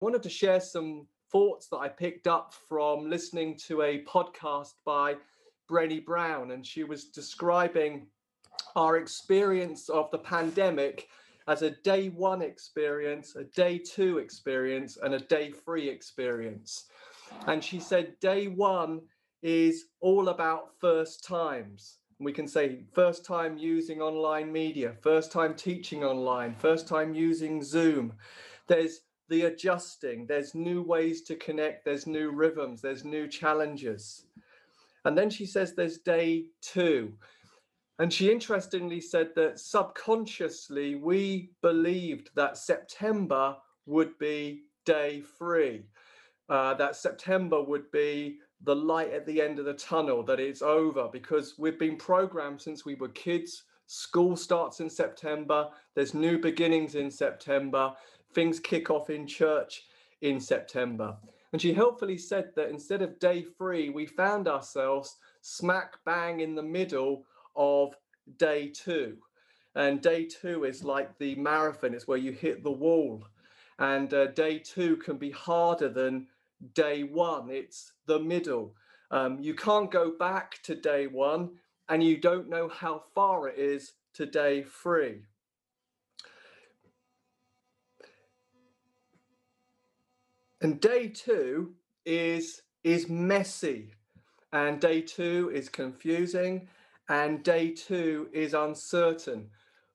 wanted to share some thoughts that I picked up from listening to a podcast by Brené Brown, and she was describing our experience of the pandemic as a day one experience, a day two experience, and a day three experience. And she said day one is all about first times. We can say first time using online media, first time teaching online, first time using Zoom. There's the adjusting, there's new ways to connect, there's new rhythms, there's new challenges. And then she says there's day two. And she interestingly said that subconsciously we believed that September would be day three, uh, that September would be the light at the end of the tunnel, that it's over because we've been programmed since we were kids. School starts in September, there's new beginnings in September, things kick off in church in September. And she helpfully said that instead of day three, we found ourselves smack bang in the middle of day two. And day two is like the marathon, it's where you hit the wall. And uh, day two can be harder than day one, it's the middle. Um, you can't go back to day one, and you don't know how far it is to day three. And day two is is messy, and day two is confusing, and day two is uncertain.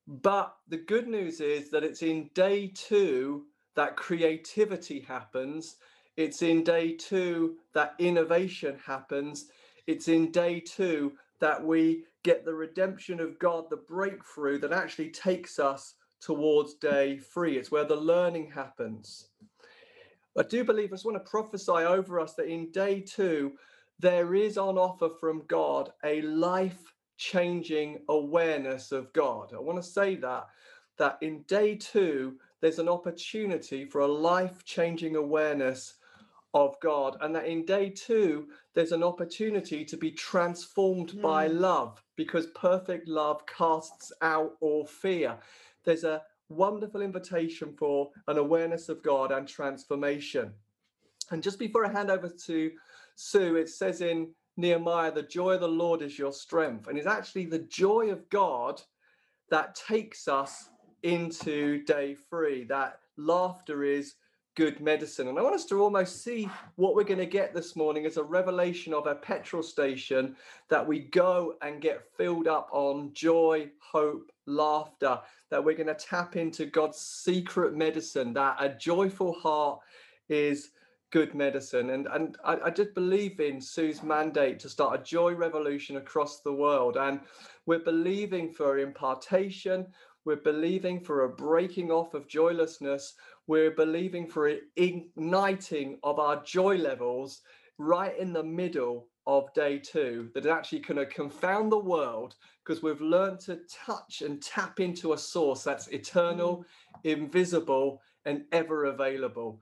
But the good news is that it's in day two that creativity happens. It's in day two that innovation happens. It's in day two that we get the redemption of God, the breakthrough that actually takes us towards day three. It's where the learning happens. I do believe, I just want to prophesy over us that in day two, there is on offer from God a life changing awareness of God. I want to say that, that in day two, there's an opportunity for a life changing awareness of God. And that in day two, there's an opportunity to be transformed mm. by love because perfect love casts out all fear. There's a wonderful invitation for an awareness of God and transformation. And just before I hand over to Sue, it says in Nehemiah, the joy of the Lord is your strength. And it's actually the joy of God that takes us into day three. That laughter is good medicine. And I want us to almost see what we're going to get this morning as a revelation of a petrol station that we go and get filled up on joy, hope, laughter, that we're going to tap into God's secret medicine, that a joyful heart is good medicine. And, and I, I just believe in Sue's mandate to start a joy revolution across the world. And we're believing for impartation. We're believing for a breaking off of joylessness. We're believing for an igniting of our joy levels right in the middle of day two that is actually going to confound the world because we've learned to touch and tap into a source that's eternal, mm. invisible, and ever available.